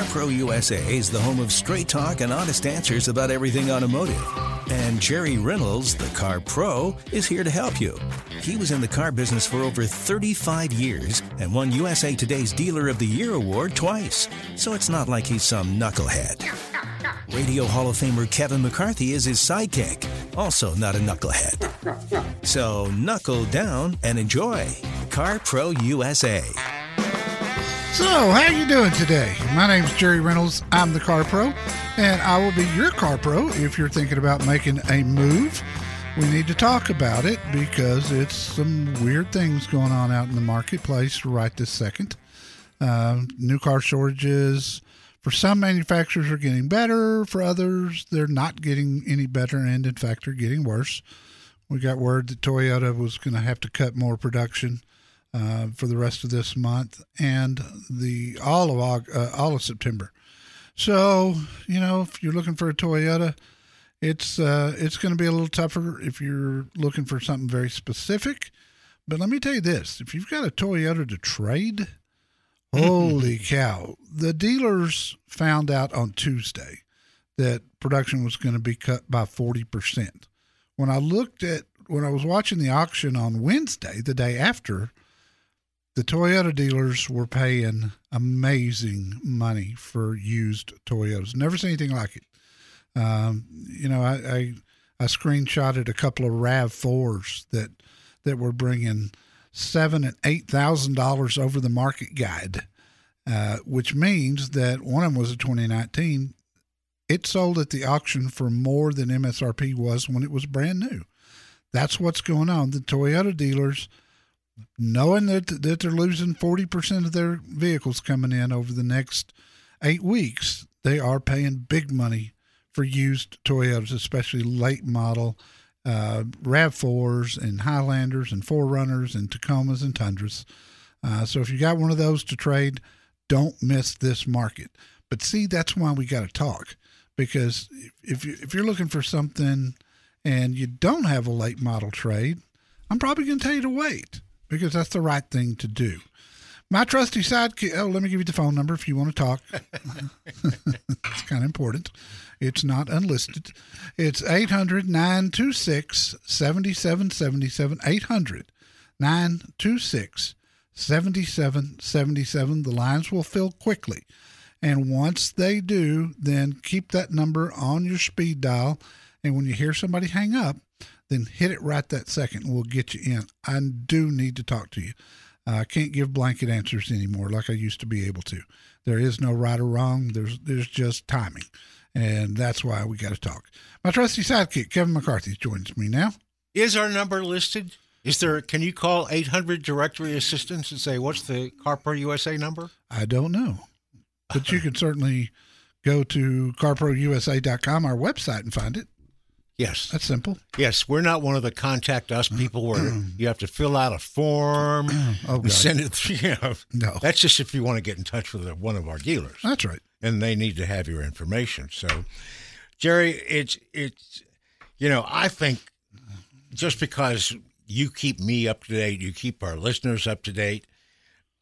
CarPro USA is the home of straight talk and honest answers about everything automotive. And Jerry Reynolds, the Car Pro, is here to help you. He was in the car business for over 35 years and won USA Today's Dealer of the Year award twice. So it's not like he's some knucklehead. Radio Hall of Famer Kevin McCarthy is his sidekick, also not a knucklehead. So knuckle down and enjoy Car Pro USA. So, how you doing today? My name's Jerry Reynolds. I'm the Car Pro, and I will be your Car Pro if you're thinking about making a move. We need to talk about it because it's some weird things going on out in the marketplace right this second. Uh, new car shortages for some manufacturers are getting better. For others, they're not getting any better, and in fact, they're getting worse. We got word that Toyota was going to have to cut more production uh, for the rest of this month and the all of August, uh, all of September. So you know, if you're looking for a Toyota, it's uh, it's going to be a little tougher if you're looking for something very specific. But let me tell you this: if you've got a Toyota to trade, holy cow! The dealers found out on Tuesday that production was going to be cut by forty percent. When I looked at when I was watching the auction on Wednesday, the day after, the Toyota dealers were paying amazing money for used Toyotas. Never seen anything like it. Um, you know, I, I I screenshotted a couple of Rav fours that that were bringing seven and eight thousand dollars over the market guide, uh, which means that one of them was a 2019. It sold at the auction for more than MSRP was when it was brand new. That's what's going on. The Toyota dealers knowing that that they're losing 40% of their vehicles coming in over the next 8 weeks, they are paying big money for used Toyotas, especially late model uh, RAV4s and Highlanders and 4Runners and Tacomas and Tundras. Uh, so if you got one of those to trade, don't miss this market. But see, that's why we got to talk because if you if you're looking for something and you don't have a late model trade, I'm probably going to tell you to wait because that's the right thing to do. My trusty sidekick. Oh, let me give you the phone number if you want to talk. it's kind of important. It's not unlisted. It's 800 926 7777. 800 926 7777. The lines will fill quickly. And once they do, then keep that number on your speed dial. And when you hear somebody hang up, then hit it right that second and we'll get you in. I do need to talk to you. I can't give blanket answers anymore like I used to be able to. There is no right or wrong. There's there's just timing. And that's why we got to talk. My trusty sidekick, Kevin McCarthy, joins me now. Is our number listed? Is there? Can you call 800 directory assistance and say what's the CarPro USA number? I don't know, but you can certainly go to carprousa.com, our website, and find it. Yes, That's simple. yes. We're not one of the contact us people where you have to fill out a form Oh, and send it. through, You know, No. that's just if you want to get in touch with one of our dealers. That's right. and they need to have your information. So, Jerry, it's it's you know I think just because you keep me up to date, you keep our listeners up to date.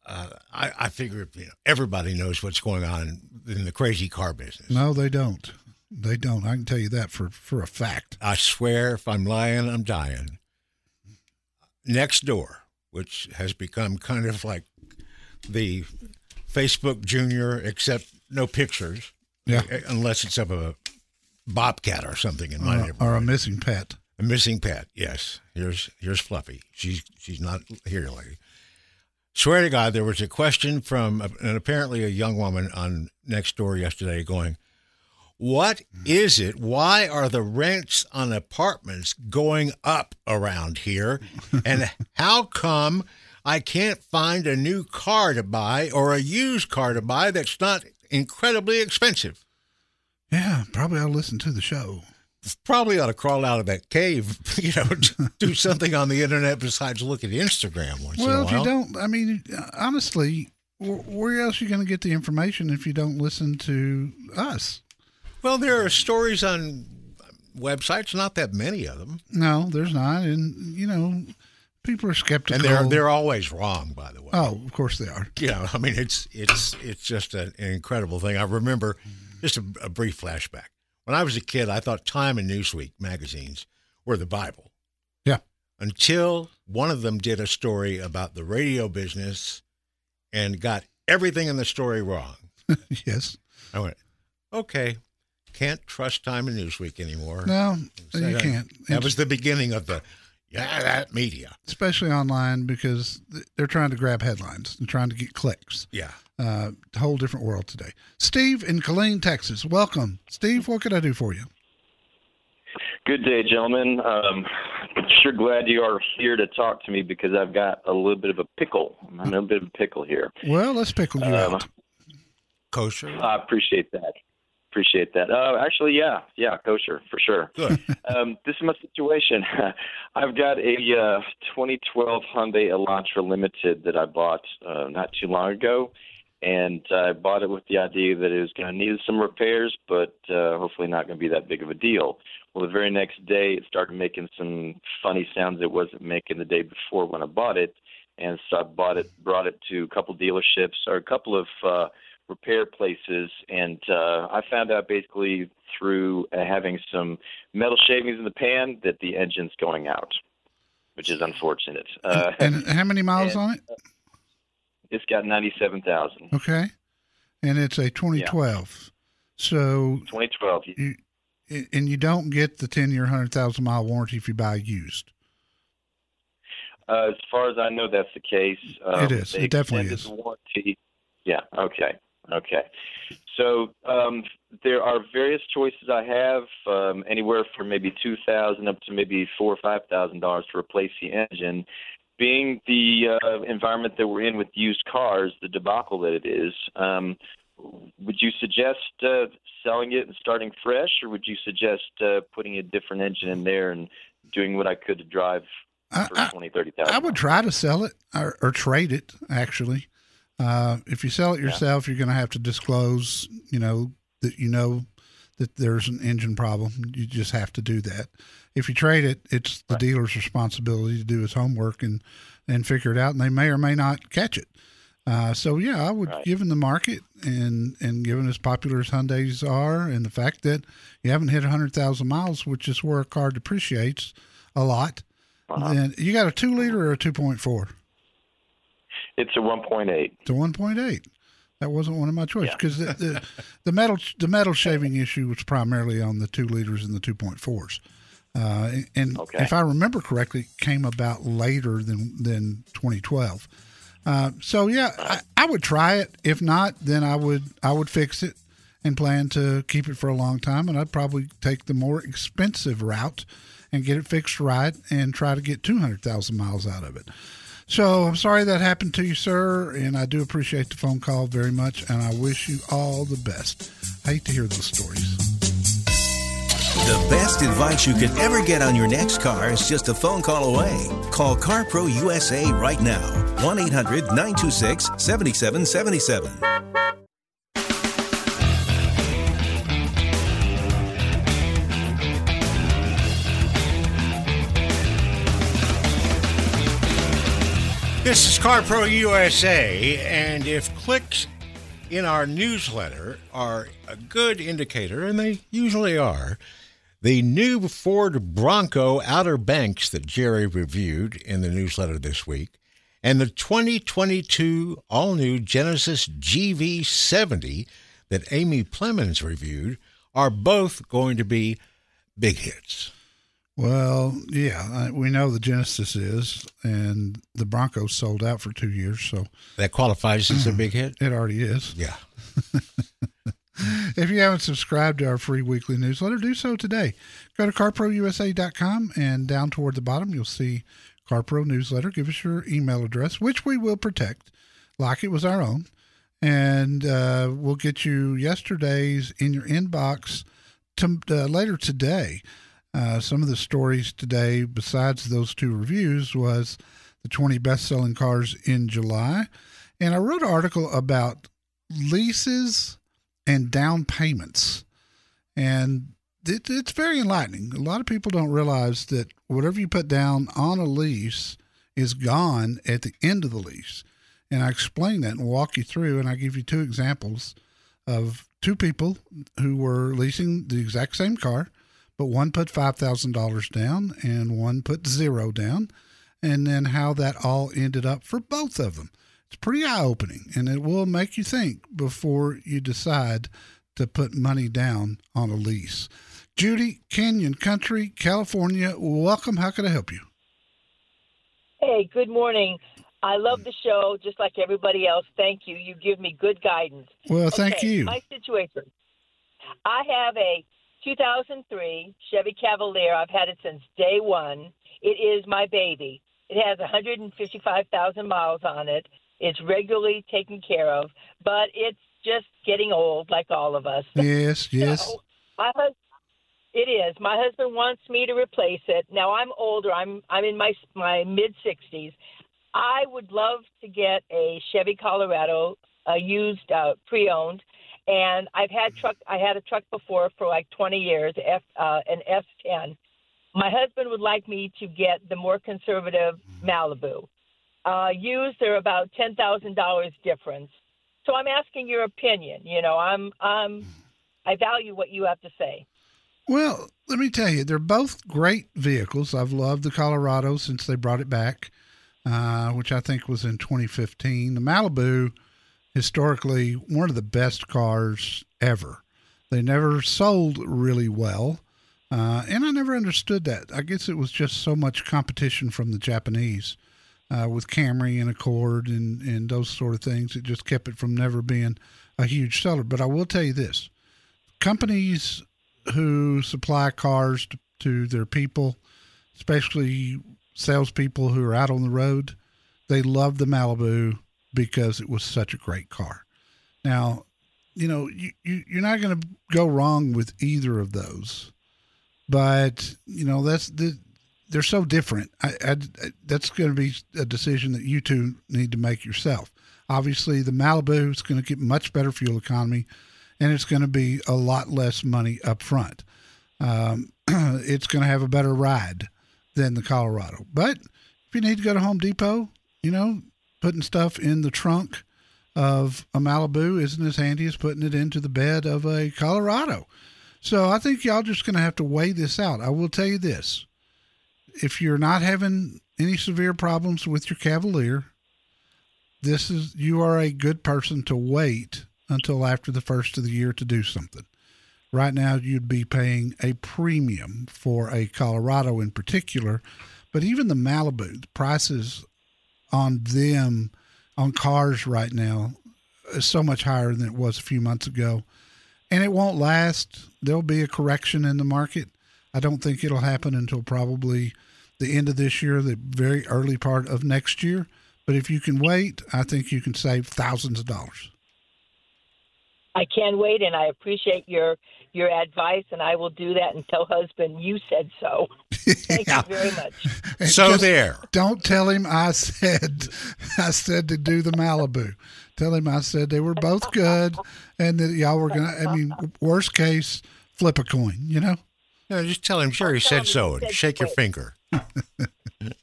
Uh, I, I figure you know, everybody knows what's going on in the crazy car business. No, they don't. They don't. I can tell you that for, for a fact. I swear, if I'm lying, I'm dying. Nextdoor, which has become kind of like the Facebook Junior, except no pictures. Yeah. Uh, unless it's of a bobcat or something in my Or, neighborhood. or a missing pet. A missing pet. Yes. Here's here's Fluffy. She's she's not here, lady. Swear to God, there was a question from a, and apparently a young woman on Nextdoor yesterday going, "What hmm. is it? Why are the rents on apartments going up around here? And how come I can't find a new car to buy or a used car to buy that's not incredibly expensive?" Yeah, probably I'll listen to the show. probably ought to crawl out of that cave, you know, do something on the internet besides look at Instagram once Well, in a while. if you don't, I mean, honestly, where else are you going to get the information if you don't listen to us? Well, there are stories on websites, not that many of them. No, there's not. And, you know, People are skeptical. and they're they're always wrong, by the way. oh, of course they are. Yeah. I mean, it's it's it's just an, incredible thing. I remember just a, a brief flashback. When I was a kid, I thought Time and Newsweek magazines were the Bible. Yeah. Until one of them did a story about the radio business and got everything in the story wrong. yes. I went, okay, can't trust Time and Newsweek anymore. No, So you that- can't. That It's- was the beginning of the yeah that media. especially online because they're trying to grab headlines and trying to get clicks. Yeah. Uh, a whole different world today. Steve in Killeen, Texas. Welcome, Steve. What could I do for you? Good day, gentlemen. Um, sure glad you are here to talk to me because I've got a little bit of a pickle. I'm in a bit of a pickle here. Well, let's pickle you Um, out. Kosher. I appreciate that. Appreciate that. Uh, actually, yeah, yeah, kosher for sure. Good. Um, this is my situation. I've got a uh, 2012 Hyundai Elantra Limited that I bought uh, not too long ago, and I bought it with the idea that it was going to need some repairs, but uh, hopefully not going to be that big of a deal. Well, the very next day, it started making some funny sounds it wasn't making the day before when I bought it, and so I bought it, brought it to a couple dealerships or a couple of uh, repair places, and uh, I found out basically through uh, having some metal shavings in the pan that the engine's going out, which is unfortunate. Uh, and how many miles and- on it? it's got ninety-seven thousand. Okay. And it's a 2012. So, 2012. you, and you don't get the 10 year, 100,000 mile warranty if you buy used. Uh, as far as I know, that's the case. Um, It is. It definitely is. Warranty. Yeah. Okay. Okay. So um, there are various choices I have, um, anywhere from maybe two thousand up to maybe four or five thousand dollars to replace the engine. Being the uh, environment that we're in with used cars, the debacle that it is, um, would you suggest uh, selling it and starting fresh, or would you suggest uh, putting a different engine in there and doing what I could to drive I, for I, twenty, thirty thousand? I would try to sell it or, or trade it, actually. Uh, if you sell it yourself, you're going to have to disclose, you know, that you know that there's an engine problem. You just have to do that. If you trade it, it's the dealer's responsibility to do his homework and, and figure it out, and they may or may not catch it. Uh, so yeah, I would, Right. given the market and and given as popular as Hyundai's are, and the fact that you haven't hit hundred thousand miles, which is where a car depreciates a lot, Uh-huh. then you got a two liter or a two point four. It's a 1.8. to 1.8. That wasn't one of my choices Yeah. because the, the the metal the metal shaving issue was primarily on the two liters and the 2.4s. Uh, and Okay. if I remember correctly, it came about later than than 2012. Uh, so yeah, I, I would try it. If not, then I would I would fix it and plan to keep it for a long time. And I'd probably take the more expensive route and get it fixed right and try to get 200,000 miles out of it. So I'm sorry that happened to you, sir, and I do appreciate the phone call very much, and I wish you all the best. I hate to hear those stories. The best advice you could ever get on your next car is just a phone call away. Call CarPro USA right now. 1 800 926 7777. This is CarPro USA, and if clicks in our newsletter are a good indicator, and they usually are, the new Ford Bronco Outer Banks that Jerry reviewed in the newsletter this week, and the 2022 all new Genesis GV70 that Amy Plemons reviewed are both going to be big hits. Well, yeah, we know the Genesis is, and the Broncos sold out for two years, so That qualifies as a big hit? it already is. Yeah. If you haven't subscribed to our free weekly newsletter, do so today. Go to carprousa.com and down toward the bottom, you'll see CarPro newsletter. Give us your email address, which we will protect like it was our own. And uh, we'll get you yesterday's in your inbox to, uh, later today. Uh, some of the stories today, besides those two reviews, was the 20 best selling cars in July. And I wrote an article about leases and down payments. And it, it's very enlightening. A lot of people don't realize that whatever you put down on a lease is gone at the end of the lease. And I explain that and walk you through, and I give you two examples of two people who were leasing the exact same car, but one put $5,000 down and one put zero down, and then how that all ended up for both of them. It's pretty eye opening, and it will make you think before you decide to put money down on a lease. Judy, Canyon Country, California, welcome. How can I help you? Hey, good morning. I love the show just like everybody else. Thank you. You give me good guidance. Well, thank Okay, you. My situation. I have a 2003 Chevy Cavalier. I've had it since day one. It is my baby. It has 155,000 miles on it. It's regularly taken care of, but it's just getting old, like all of us. Yes, yes. So, my hus- it is. My husband wants me to replace it. Now I'm older. I'm I'm in my my mid 60s. I would love to get a Chevy Colorado, a used uh, pre-owned, and I've had truck. I had a truck before for like 20 years, F uh, an F10. My husband would like me to get the more conservative Malibu. Uh, used, they're about ten thousand dollars difference. So I'm asking your opinion. You know, I'm I value what you have to say. Well, let me tell you, they're both great vehicles. I've loved the Colorado since they brought it back, uh, which I think was in 2015. The Malibu, historically, one of the best cars ever. They never sold really well, uh, and I never understood that. I guess it was just so much competition from the Japanese uh, with Camry and Accord and, and those sort of things. It just kept it from never being a huge seller. But I will tell you this companies who supply cars to, to their people, especially salespeople who are out on the road, they love the Malibu because it was such a great car. Now, you know, you, you you're not going to go wrong with either of those, but you know that's the they're so different. I, I, that's going to be a decision that you two need to make yourself. Obviously, the Malibu is going to get much better fuel economy, and it's going to be a lot less money up front. Um, it's going to have a better ride than the Colorado. But if you need to go to Home Depot, you know, putting stuff in the trunk of a Malibu isn't as handy as putting it into the bed of a Colorado. So I think y'all just going to have to weigh this out. I will tell you this if you're not having any severe problems with your Cavalier, this is you are a good person to wait until after the first of the year to do something. Right now, you'd be paying a premium for a Colorado in particular, but even the Malibu, the prices on them on cars right now is so much higher than it was a few months ago, and it won't last. There'll be a correction in the market. I don't think it'll happen until probably the end of this year, the very early part of next year. But if you can wait, I think you can save thousands of dollars. I can't wait, and I appreciate your your advice, and I will do that and tell husband you said so. Thank Yeah. you very much. And So there. Don't tell him I said I said to do the Malibu. Tell him I said they were both good, and that y'all were gonna. I mean, worst case, flip a coin. You know. No, just tell him Sure, he said so and said shake your so. finger.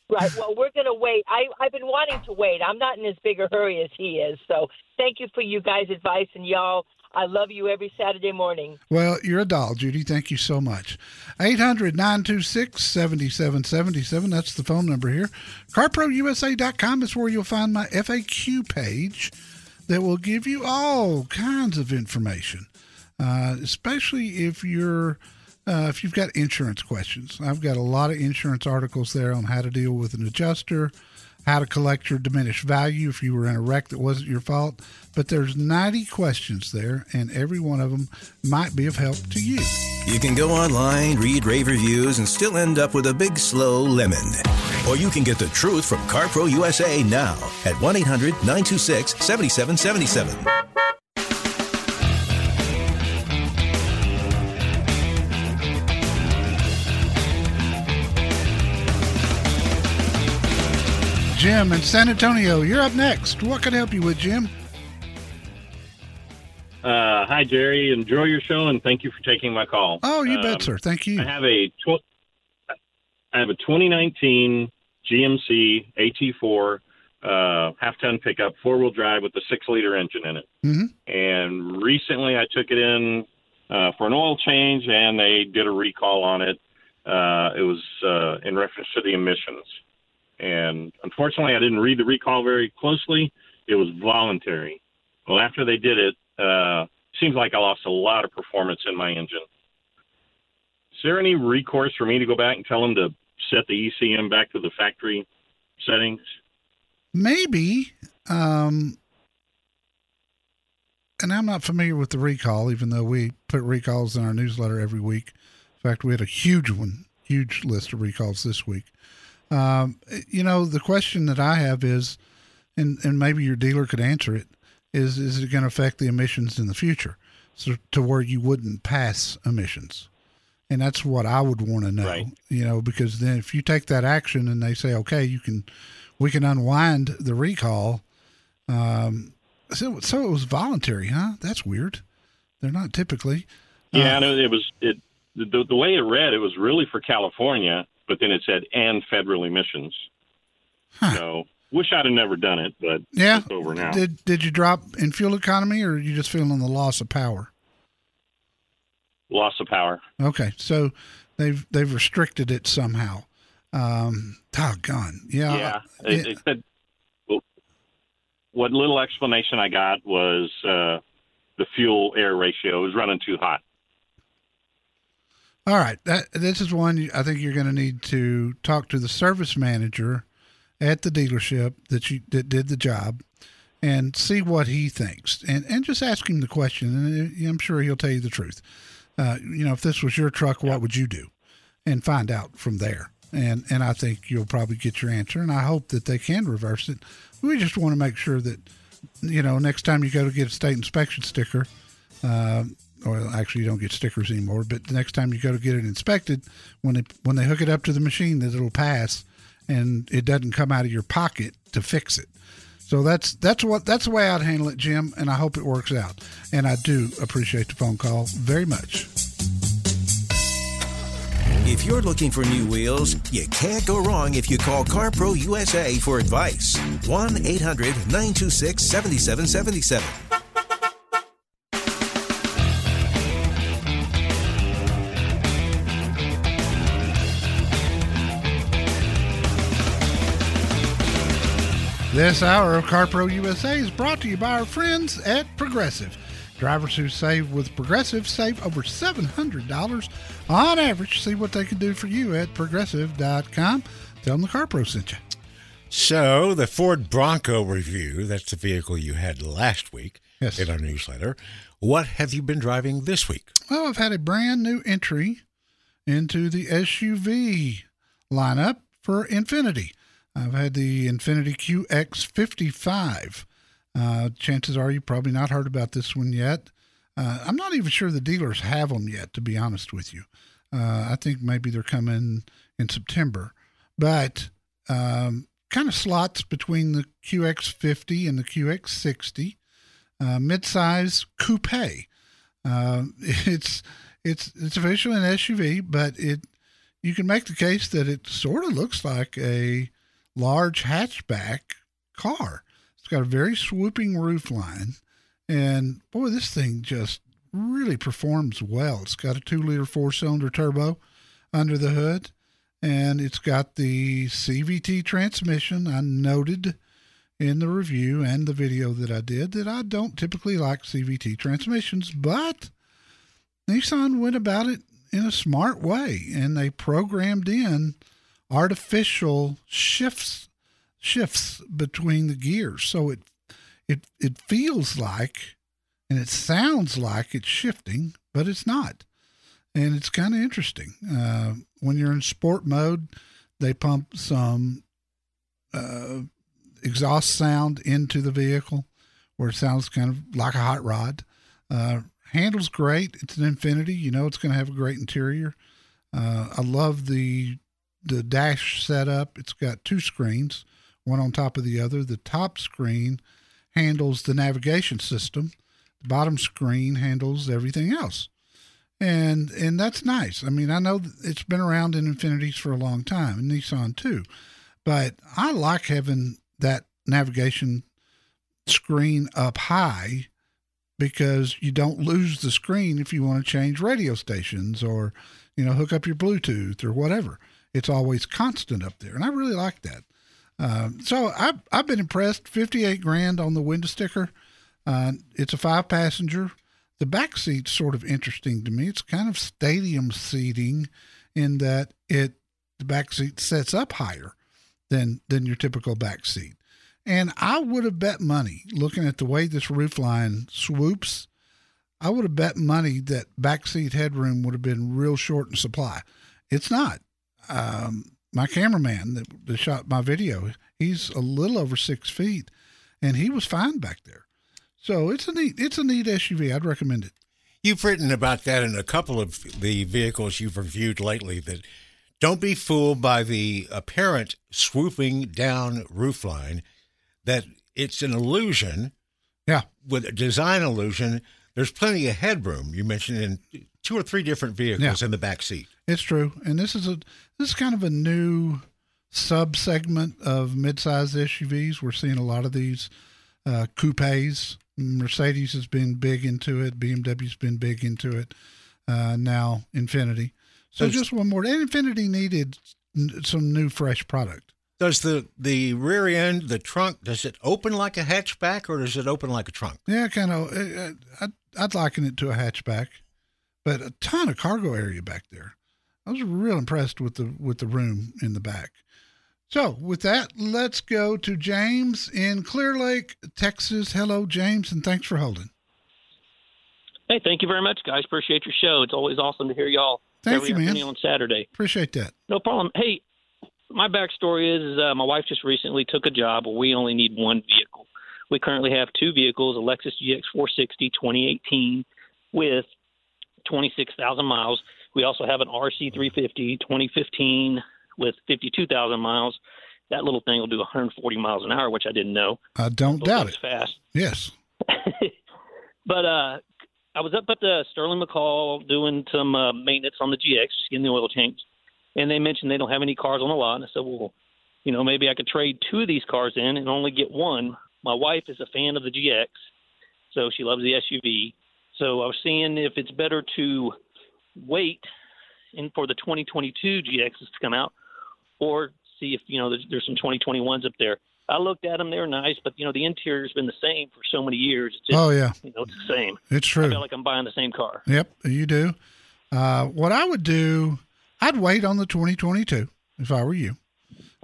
Right. Well, we're going to wait. I, I've been wanting to wait. I'm not in as big a hurry as he is. So thank you for you guys' advice. And y'all, I love you every Saturday morning. Well, you're a doll, Judy. Thank you so much. 800 926 7777. That's the phone number here. CarProUSA.com is where you'll find my FAQ page that will give you all kinds of information, uh, especially if you're. Uh, if you've got insurance questions, I've got a lot of insurance articles there on how to deal with an adjuster, how to collect your diminished value if you were in a wreck that wasn't your fault. But there's 90 questions there, and every one of them might be of help to you. You can go online, read rave reviews, and still end up with a big slow lemon. Or you can get the truth from CarPro USA now at 1 800 926 7777. Jim in San Antonio, you're up next. What can I help you with, Jim? Uh, hi, Jerry. Enjoy your show, and thank you for taking my call. Oh, you Um, bet, sir. Thank you. I have a tw- I have a 2019 GMC AT4 uh, half ton pickup, four wheel drive with a six liter engine in it. Mm-hmm. And recently I took it in uh, for an oil change and they did a recall on it. Uh, it was uh, in reference to the emissions. And unfortunately, I didn't read the recall very closely. It was voluntary. Well, after they did it, uh, seems like I lost a lot of performance in my engine. Is there any recourse for me to go back and tell them to set the ECM back to the factory settings? Maybe. Um, and I'm not familiar with the recall, even though we put recalls in our newsletter every week. In fact, we had a huge one, huge list of recalls this week. Um, you know, the question that I have is, and, and maybe your dealer could answer it, is is it going to affect the emissions in the future, so to where you wouldn't pass emissions? And that's what I would want to know. Right. You know, because then if you take that action and they say, okay, you can, we can unwind the recall. Um, so so it was voluntary, huh? That's weird. They're not typically. Yeah, Uh, and it, it was it the, the way it read. It was really for California, but then it said and federal emissions. Huh. So wish I'd have never done it, but yeah. it's over now. Did did you drop in fuel economy, or are you just feeling the loss of power? Loss of power. Okay, so they've they've restricted it somehow. Um, doggone, yeah, yeah, it- it, it said. Well, what little explanation I got was uh, the fuel air ratio was running too hot. All right, that this is one I think you're going to need to talk to the service manager at the dealership that you that did the job, and see what he thinks, and and just ask him the question, and I'm sure he'll tell you the truth. Uh, you know, if this was your truck, what would you do? And find out from there. And and I think you'll probably get your answer, and I hope that they can reverse it. We just want to make sure that you know next time you go to get a state inspection sticker. Uh, or actually you don't get stickers anymore. But the next time you go to get it inspected, when they when they hook it up to the machine, that it'll pass, and it doesn't come out of your pocket to fix it. So that's that's what that's the way I'd handle it, Jim, and I hope it works out. And I do appreciate the phone call very much. If you're looking for new wheels, you can't go wrong if you call CarPro USA for advice. 1 800 926 7777. This hour of CarPro USA is brought to you by our friends at Progressive. Drivers who save with Progressive save over $700 on average. See what they can do for you at progressive.com. Tell them the CarPro sent you. So the Ford Bronco review, that's the vehicle you had last week Yes. in our newsletter. What have you been driving this week? Well, I've had a brand new entry into the SUV lineup for Infiniti. I've had the Infiniti QX55. Uh, chances are you probably not heard about this one yet. Uh, I'm not even sure the dealers have them yet, to be honest with you. Uh, I think maybe they're coming in September, but um, kind of slots between the QX50 and the QX60. Uh, midsize coupe. Um, it's it's it's officially an SUV, but it you can make the case that it sort of looks like a large hatchback car. It's got a very swooping roof line, and boy, this thing just really performs well. It's got a two liter four cylinder turbo under the hood, and it's got the CVT transmission. I noted in the review and the video that I did that I don't typically like CVT transmissions, but Nissan went about it in a smart way and they programmed in artificial shifts shifts between the gears so it it it feels like and it sounds like it's shifting but it's not and it's kind of interesting uh, when you're in sport mode they pump some uh, exhaust sound into the vehicle where it sounds kind of like a hot rod. Uh, handles great. It's an Infiniti. You know it's going to have a great interior. Uh, I love the the dash setup. It's got two screens, one on top of the other. The top screen handles the navigation system. The bottom screen handles everything else. And and that's nice. I mean, I know it's been around in Infinitis for a long time, and Nissan too but I like having that navigation screen up high because you don't lose the screen if you want to change radio stations or you know hook up your Bluetooth or whatever. It's always constant up there, and I really like that. Um, so I've I've been impressed. Fifty eight grand on the window sticker. Uh, it's a five passenger. The back seat's sort of interesting to me. It's kind of stadium seating in that it the back seat sets up higher than than your typical back seat. And I would have bet money, looking at the way this roof line swoops, I would have bet money that backseat headroom would have been real short in supply. It's not. Um, my cameraman that, that shot my video, he's a little over six feet, and he was fine back there. So it's a neat, it's a neat SUV. I'd recommend it. You've written about that in a couple of the vehicles you've reviewed lately. That don't be fooled by the apparent swooping down roofline that it's an illusion. Yeah. With a design illusion, there's plenty of headroom. You mentioned in two or three different vehicles yeah. in the back seat. It's true, and this is a this is kind of a new sub segment of midsize SUVs. We're seeing a lot of these uh, coupes. Mercedes has been big into it. BMW's been big into it. Uh, now Infiniti. So just one more. And Infiniti needed some new, fresh product. Does the the rear end, the trunk, does it open like a hatchback or does it open like a trunk? Yeah, kind of. I'd, I'd liken it to a hatchback, but a ton of cargo area back there. I was real impressed with the with the room in the back. So with that, let's go to James in Clear Lake, Texas. Hello, James, and thanks for holding. Hey, thank you very much, guys. Appreciate your show. It's always awesome to hear y'all Thank every you, man. on Saturday. Appreciate that. No problem. Hey, my backstory is, is uh, my wife just recently took a job where we only need one vehicle. We currently have two vehicles: a Lexus GX 460 2018 with 26,000 miles. We also have an RC 350 2015 with 52,000 miles. That little thing will do 140 miles an hour, which I didn't know. I don't doubt it. Fast. Yes. but uh, I was up at the Sterling McCall doing some uh, maintenance on the GX, just getting the oil changed and they mentioned they don't have any cars on the lot. And I said, well, you know, maybe I could trade two of these cars in and only get one. My wife is a fan of the GX, so she loves the SUV. So I was seeing if it's better to wait in for the 2022 GXs to come out, or see if you know there's, there's some 2021s up there. I looked at them; they're nice, but you know the interior's been the same for so many years. It's just, oh yeah, you know it's the same. It's true. I feel like I'm buying the same car. Yep, you do. Uh, what I would do I'd wait on the 2022 if I were you.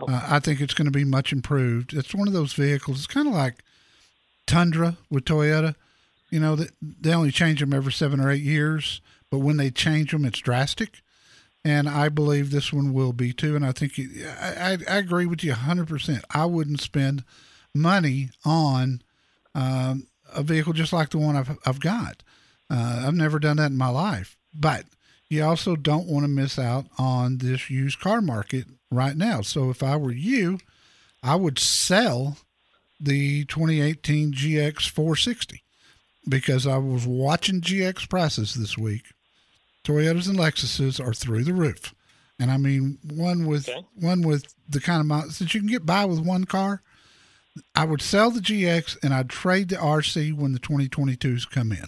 Uh, I think it's going to be much improved. It's one of those vehicles. It's kind of like Tundra with Toyota. You know, they only change them every seven or eight years, but when they change them, it's drastic. And I believe this one will be too. And I think I, I, agree with you 100%. I wouldn't spend money on um, a vehicle just like the one I've, I've got. Uh, I've never done that in my life. But you also don't want to miss out on this used car market right now. So if I were you, I would sell the 2018 GX 460 because I was watching GX prices this week. Toyotas and Lexuses are through the roof. And I mean one with okay. one with the kind of miles that you can get by with one car. I would sell the GX and I'd trade the RC when the 2022s come in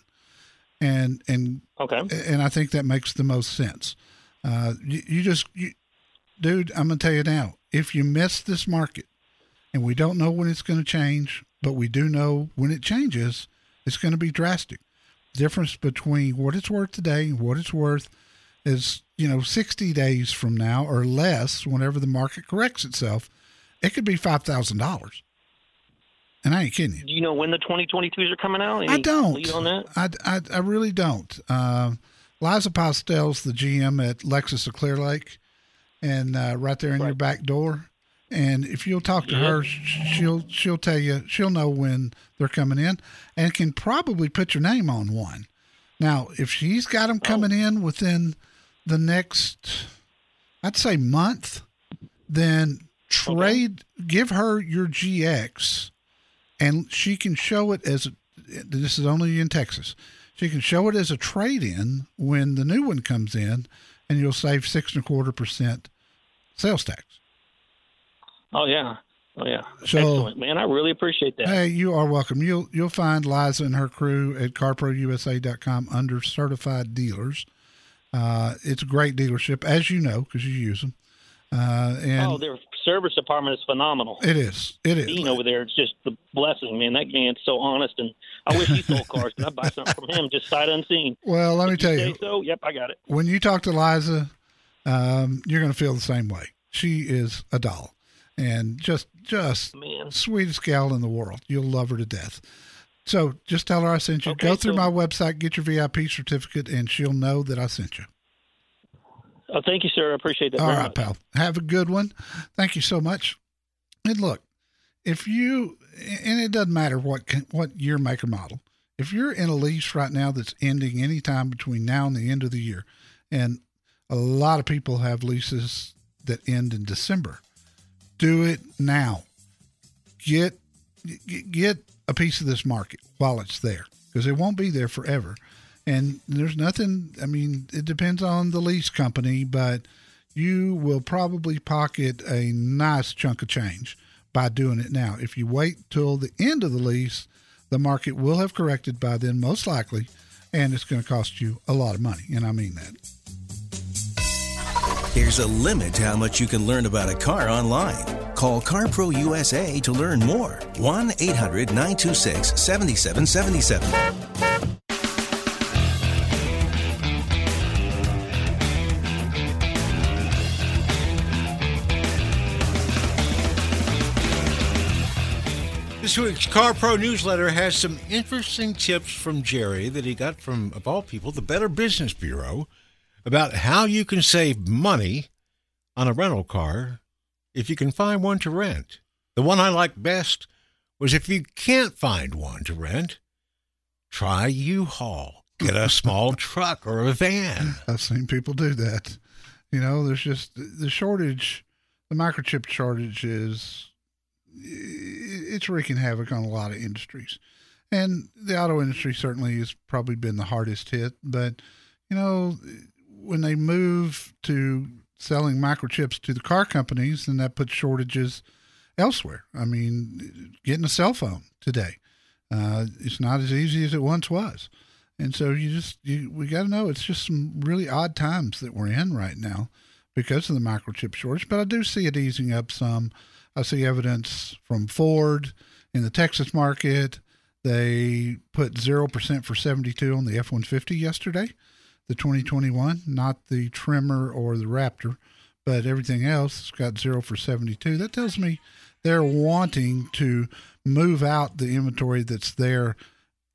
and and okay, and I think that makes the most sense. Uh, you, you just, you, dude, I'm gonna tell you now. If you miss this market, and we don't know when it's going to change, but we do know when it changes, it's going to be drastic. Difference between what it's worth today and what it's worth is, you know, 60 days from now or less, whenever the market corrects itself, it could be five thousand dollars. And I ain't kidding you. Do you know when the 2022s are coming out? Any I don't. Lead on that? I, I, I really don't. Uh, Liza Postel's the GM at Lexus of Clear Lake, and uh, right there in right. your back door. And if you'll talk to her, she'll she'll tell you she'll know when they're coming in, and can probably put your name on one. Now, if she's got them oh. coming oh. in within the next, I'd say month, then trade, okay. give her your GX and she can show it as this is only in Texas. She can show it as a trade in when the new one comes in, and you'll save six and a quarter percent sales tax. Oh yeah. Oh yeah. So- Excellent, man. I really appreciate that. Hey, you are welcome. You'll you'll find Liza and her crew at carprousa.com under certified dealers. Uh, it's a great dealership, as you know, because you use them. Uh, and oh, their service department is phenomenal. it is. It is. Dean over there, it's just the blessing, man. That man's so honest, and I wish he sold cars. I'd buy something from him just sight unseen. Well, let me tell you, so. Yep, I got it. when you talk to Liza, um, you're going to feel the same way. She is a doll, and just just Man. sweetest gal in the world. You'll love her to death. So just tell her I sent you. Okay, Go through so- my website, get your VIP certificate, and she'll know that I sent you. Oh, thank you, sir. I appreciate that. All right, much. pal. Have a good one. Thank you so much. And look, if you and it doesn't matter what what year, make, or model. If you're in a lease right now that's ending anytime between now and the end of the year, and a lot of people have leases that end in December, do it now. Get get- a piece of this market while it's there because it won't be there forever. And there's nothing, I mean, it depends on the lease company, but you will probably pocket a nice chunk of change by doing it now. If you wait till the end of the lease, the market will have corrected by then, most likely, and it's going to cost you a lot of money. And I mean that. There's a limit to how much you can learn about a car online. Call CarPro USA to learn more. 1 800 926 7777. This week's Car Pro newsletter has some interesting tips from Jerry that he got from, of all people, the Better Business Bureau about how you can save money on a rental car if you can find one to rent. The one I like best was if you can't find one to rent, try U-Haul. Get a small truck or a van. I've seen people do that. You know, there's just the shortage, the microchip shortage is it's wreaking havoc on a lot of industries. And the auto industry certainly has probably been the hardest hit. But, you know, when they move to selling microchips to the car companies, then that puts shortages elsewhere. I mean, getting a cell phone today, uh, it's not as easy as it once was. And so you just you we got to know it's just some really odd times that we're in right now because of the microchip shortage. But I do see it easing up some. I see evidence from Ford in the Texas market. They put zero percent for seventy two on the F one fifty yesterday, the twenty twenty one, not the Tremor or the Raptor, but everything else has got zero for seventy two. That tells me they're wanting to move out the inventory that's there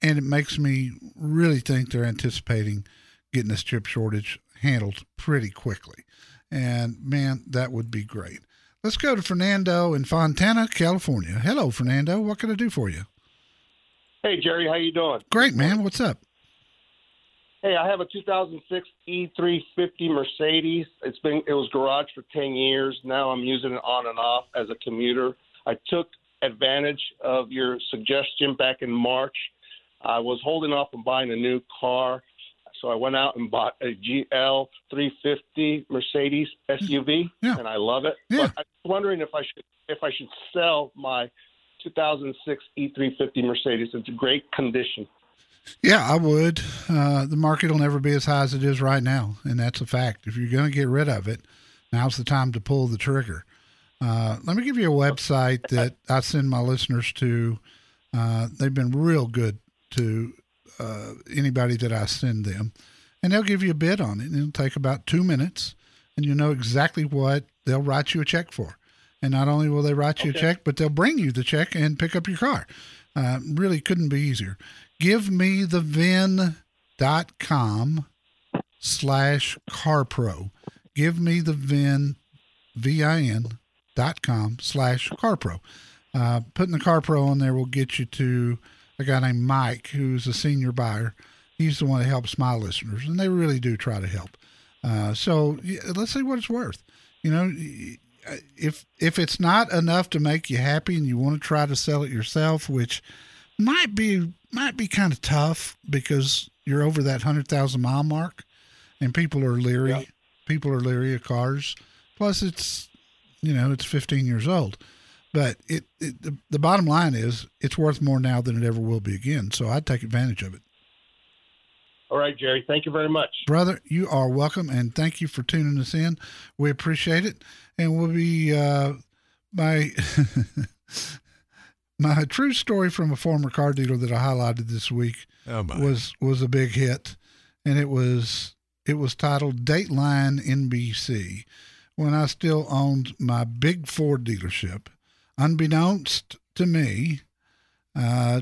and it makes me really think they're anticipating getting this chip shortage handled pretty quickly. And man, that would be great. Let's go to Fernando in Fontana, California. Hello, Fernando. What can I do for you? Hey Jerry, how you doing? Great, man. What's up? Hey, I have a 2006 E350 Mercedes. It's been it was garage for 10 years. Now I'm using it on and off as a commuter. I took advantage of your suggestion back in March. I was holding off on buying a new car, so I went out and bought a GL 350 Mercedes SUV, Yeah. and I love it. Yeah. But I was wondering if I should if I should sell my 2006 E350 Mercedes. It's in great condition. Yeah, I would. Uh, the market will never be as high as it is right now, and that's a fact. If you're going to get rid of it, now's the time to pull the trigger. Uh, let me give you a website that I send my listeners to. Uh, they've been real good to uh, anybody that I send them, and they'll give you a bid on it. And it'll take about two minutes, and you know exactly what they'll write you a check for. And not only will they write you a check, but they'll bring you the check and pick up your car. Uh, really couldn't be easier. Give me the VIN.com slash CarPro. Give me the VIN, V-I-N dot com slash CarPro. Uh, putting the CarPro on there will get you to a guy named Mike, who's a senior buyer. He's the one that helps my listeners, and they really do try to help. Uh, so let's see what it's worth. You know, if if it's not enough to make you happy, and you want to try to sell it yourself, which might be might be kind of tough because you're over that hundred thousand mile mark, and people are leery. Yeah. People are leery of cars. Plus, it's You know, it's 15 years old. But it, it the, the bottom line is it's worth more now than it ever will be again. So I'd take advantage of it. All right, Jerry. Thank you very much. Brother, you are welcome and thank you for tuning us in. We appreciate it. And we'll be uh my my true story from a former car dealer that I highlighted this week Oh was was a big hit, and it was it was titled Dateline NBC. When I still owned my big Ford dealership, unbeknownst to me, uh,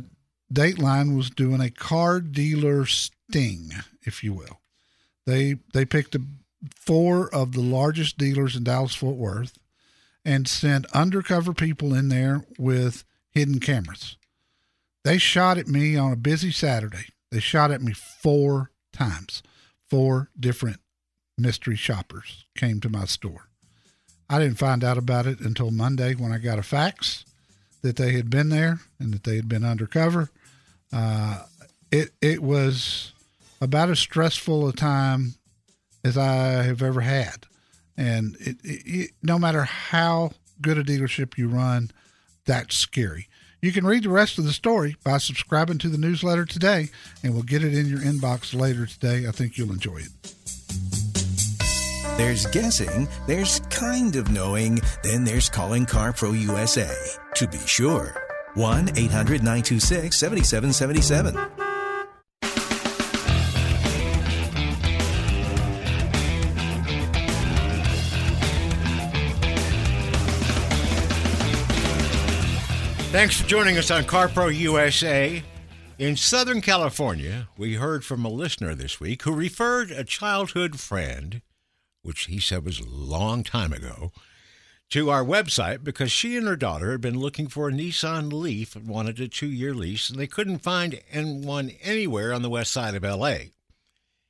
Dateline was doing a car dealer sting, if you will. They they picked a, four of the largest dealers in Dallas Fort Worth and sent undercover people in there with hidden cameras. They shot at me on a busy Saturday. They shot at me four times. Four different mystery shoppers came to my store. I didn't find out about it until Monday when I got a fax that they had been there and that they had been undercover. Uh, it it was about as stressful a time as I have ever had, and it, it, it, no matter how good a dealership you run, that's scary. You can read the rest of the story by subscribing to the newsletter today, and we'll get it in your inbox later today. I think you'll enjoy it. There's guessing, there's kind of knowing, then there's calling CarPro USA. To be sure. 1 800 926 7777. Thanks for joining us on CarPro USA. In Southern California, we heard from a listener this week who referred a childhood friend, which he said was a long time ago, to our website because she and her daughter had been looking for a Nissan Leaf and wanted a two year lease, and they couldn't find one anywhere on the west side of LA.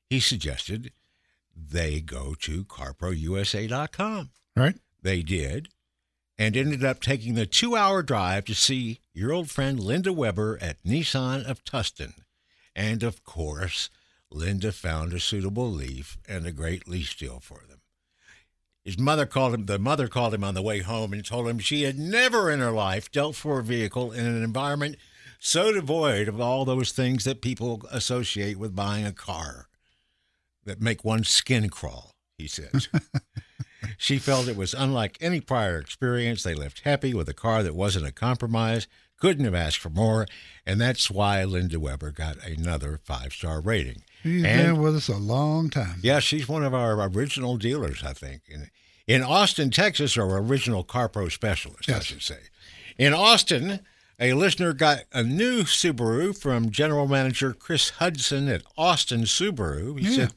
He suggested they go to carprousa.com. Right? They did, and ended up taking the two hour drive to see your old friend Linda Weber at Nissan of Tustin. And of course, Linda found a suitable leaf and a great lease deal for them. His mother called him, the mother called him on the way home and told him she had never in her life dealt for a vehicle in an environment so devoid of all those things that people associate with buying a car that make one's skin crawl, he says. she felt it was unlike any prior experience. They left happy with a car that wasn't a compromise, couldn't have asked for more, and that's why Linda Weber got another five star rating. She's And- been with us a long time. Yeah, she's one of our original dealers, I think. In, in Austin, Texas, our original CarPro specialist, I should say. In Austin, a listener got a new Subaru from General Manager Chris Hudson at Austin Subaru. He Yeah. said,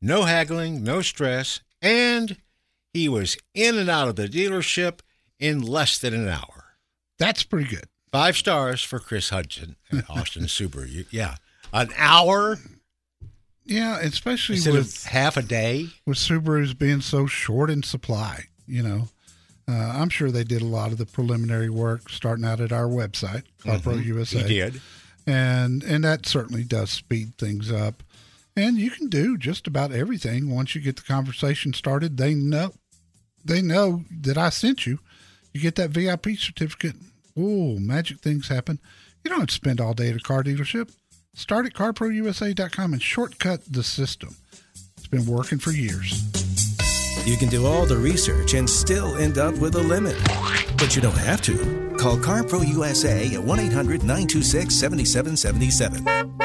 no haggling, no stress, and he was in and out of the dealership in less than an hour. That's pretty good. Five stars for Chris Hudson at Austin Subaru. You- Yeah. An hour Yeah, especially instead with half a day. with Subarus being so short in supply. You know, uh, I'm sure they did a lot of the preliminary work starting out at our website, CarPro USA. Mm-hmm. He did. and and that certainly does speed things up. And you can do just about everything once you get the conversation started. They know, they know that I sent you. You get that VIP certificate. Oh, magic things happen. You don't have to spend all day at a car dealership. Start at carprousa.com and shortcut the system. It's been working for years. You can do all the research and still end up with a limit. But you don't have to. Call CarPro USA at 1 800 926 7777.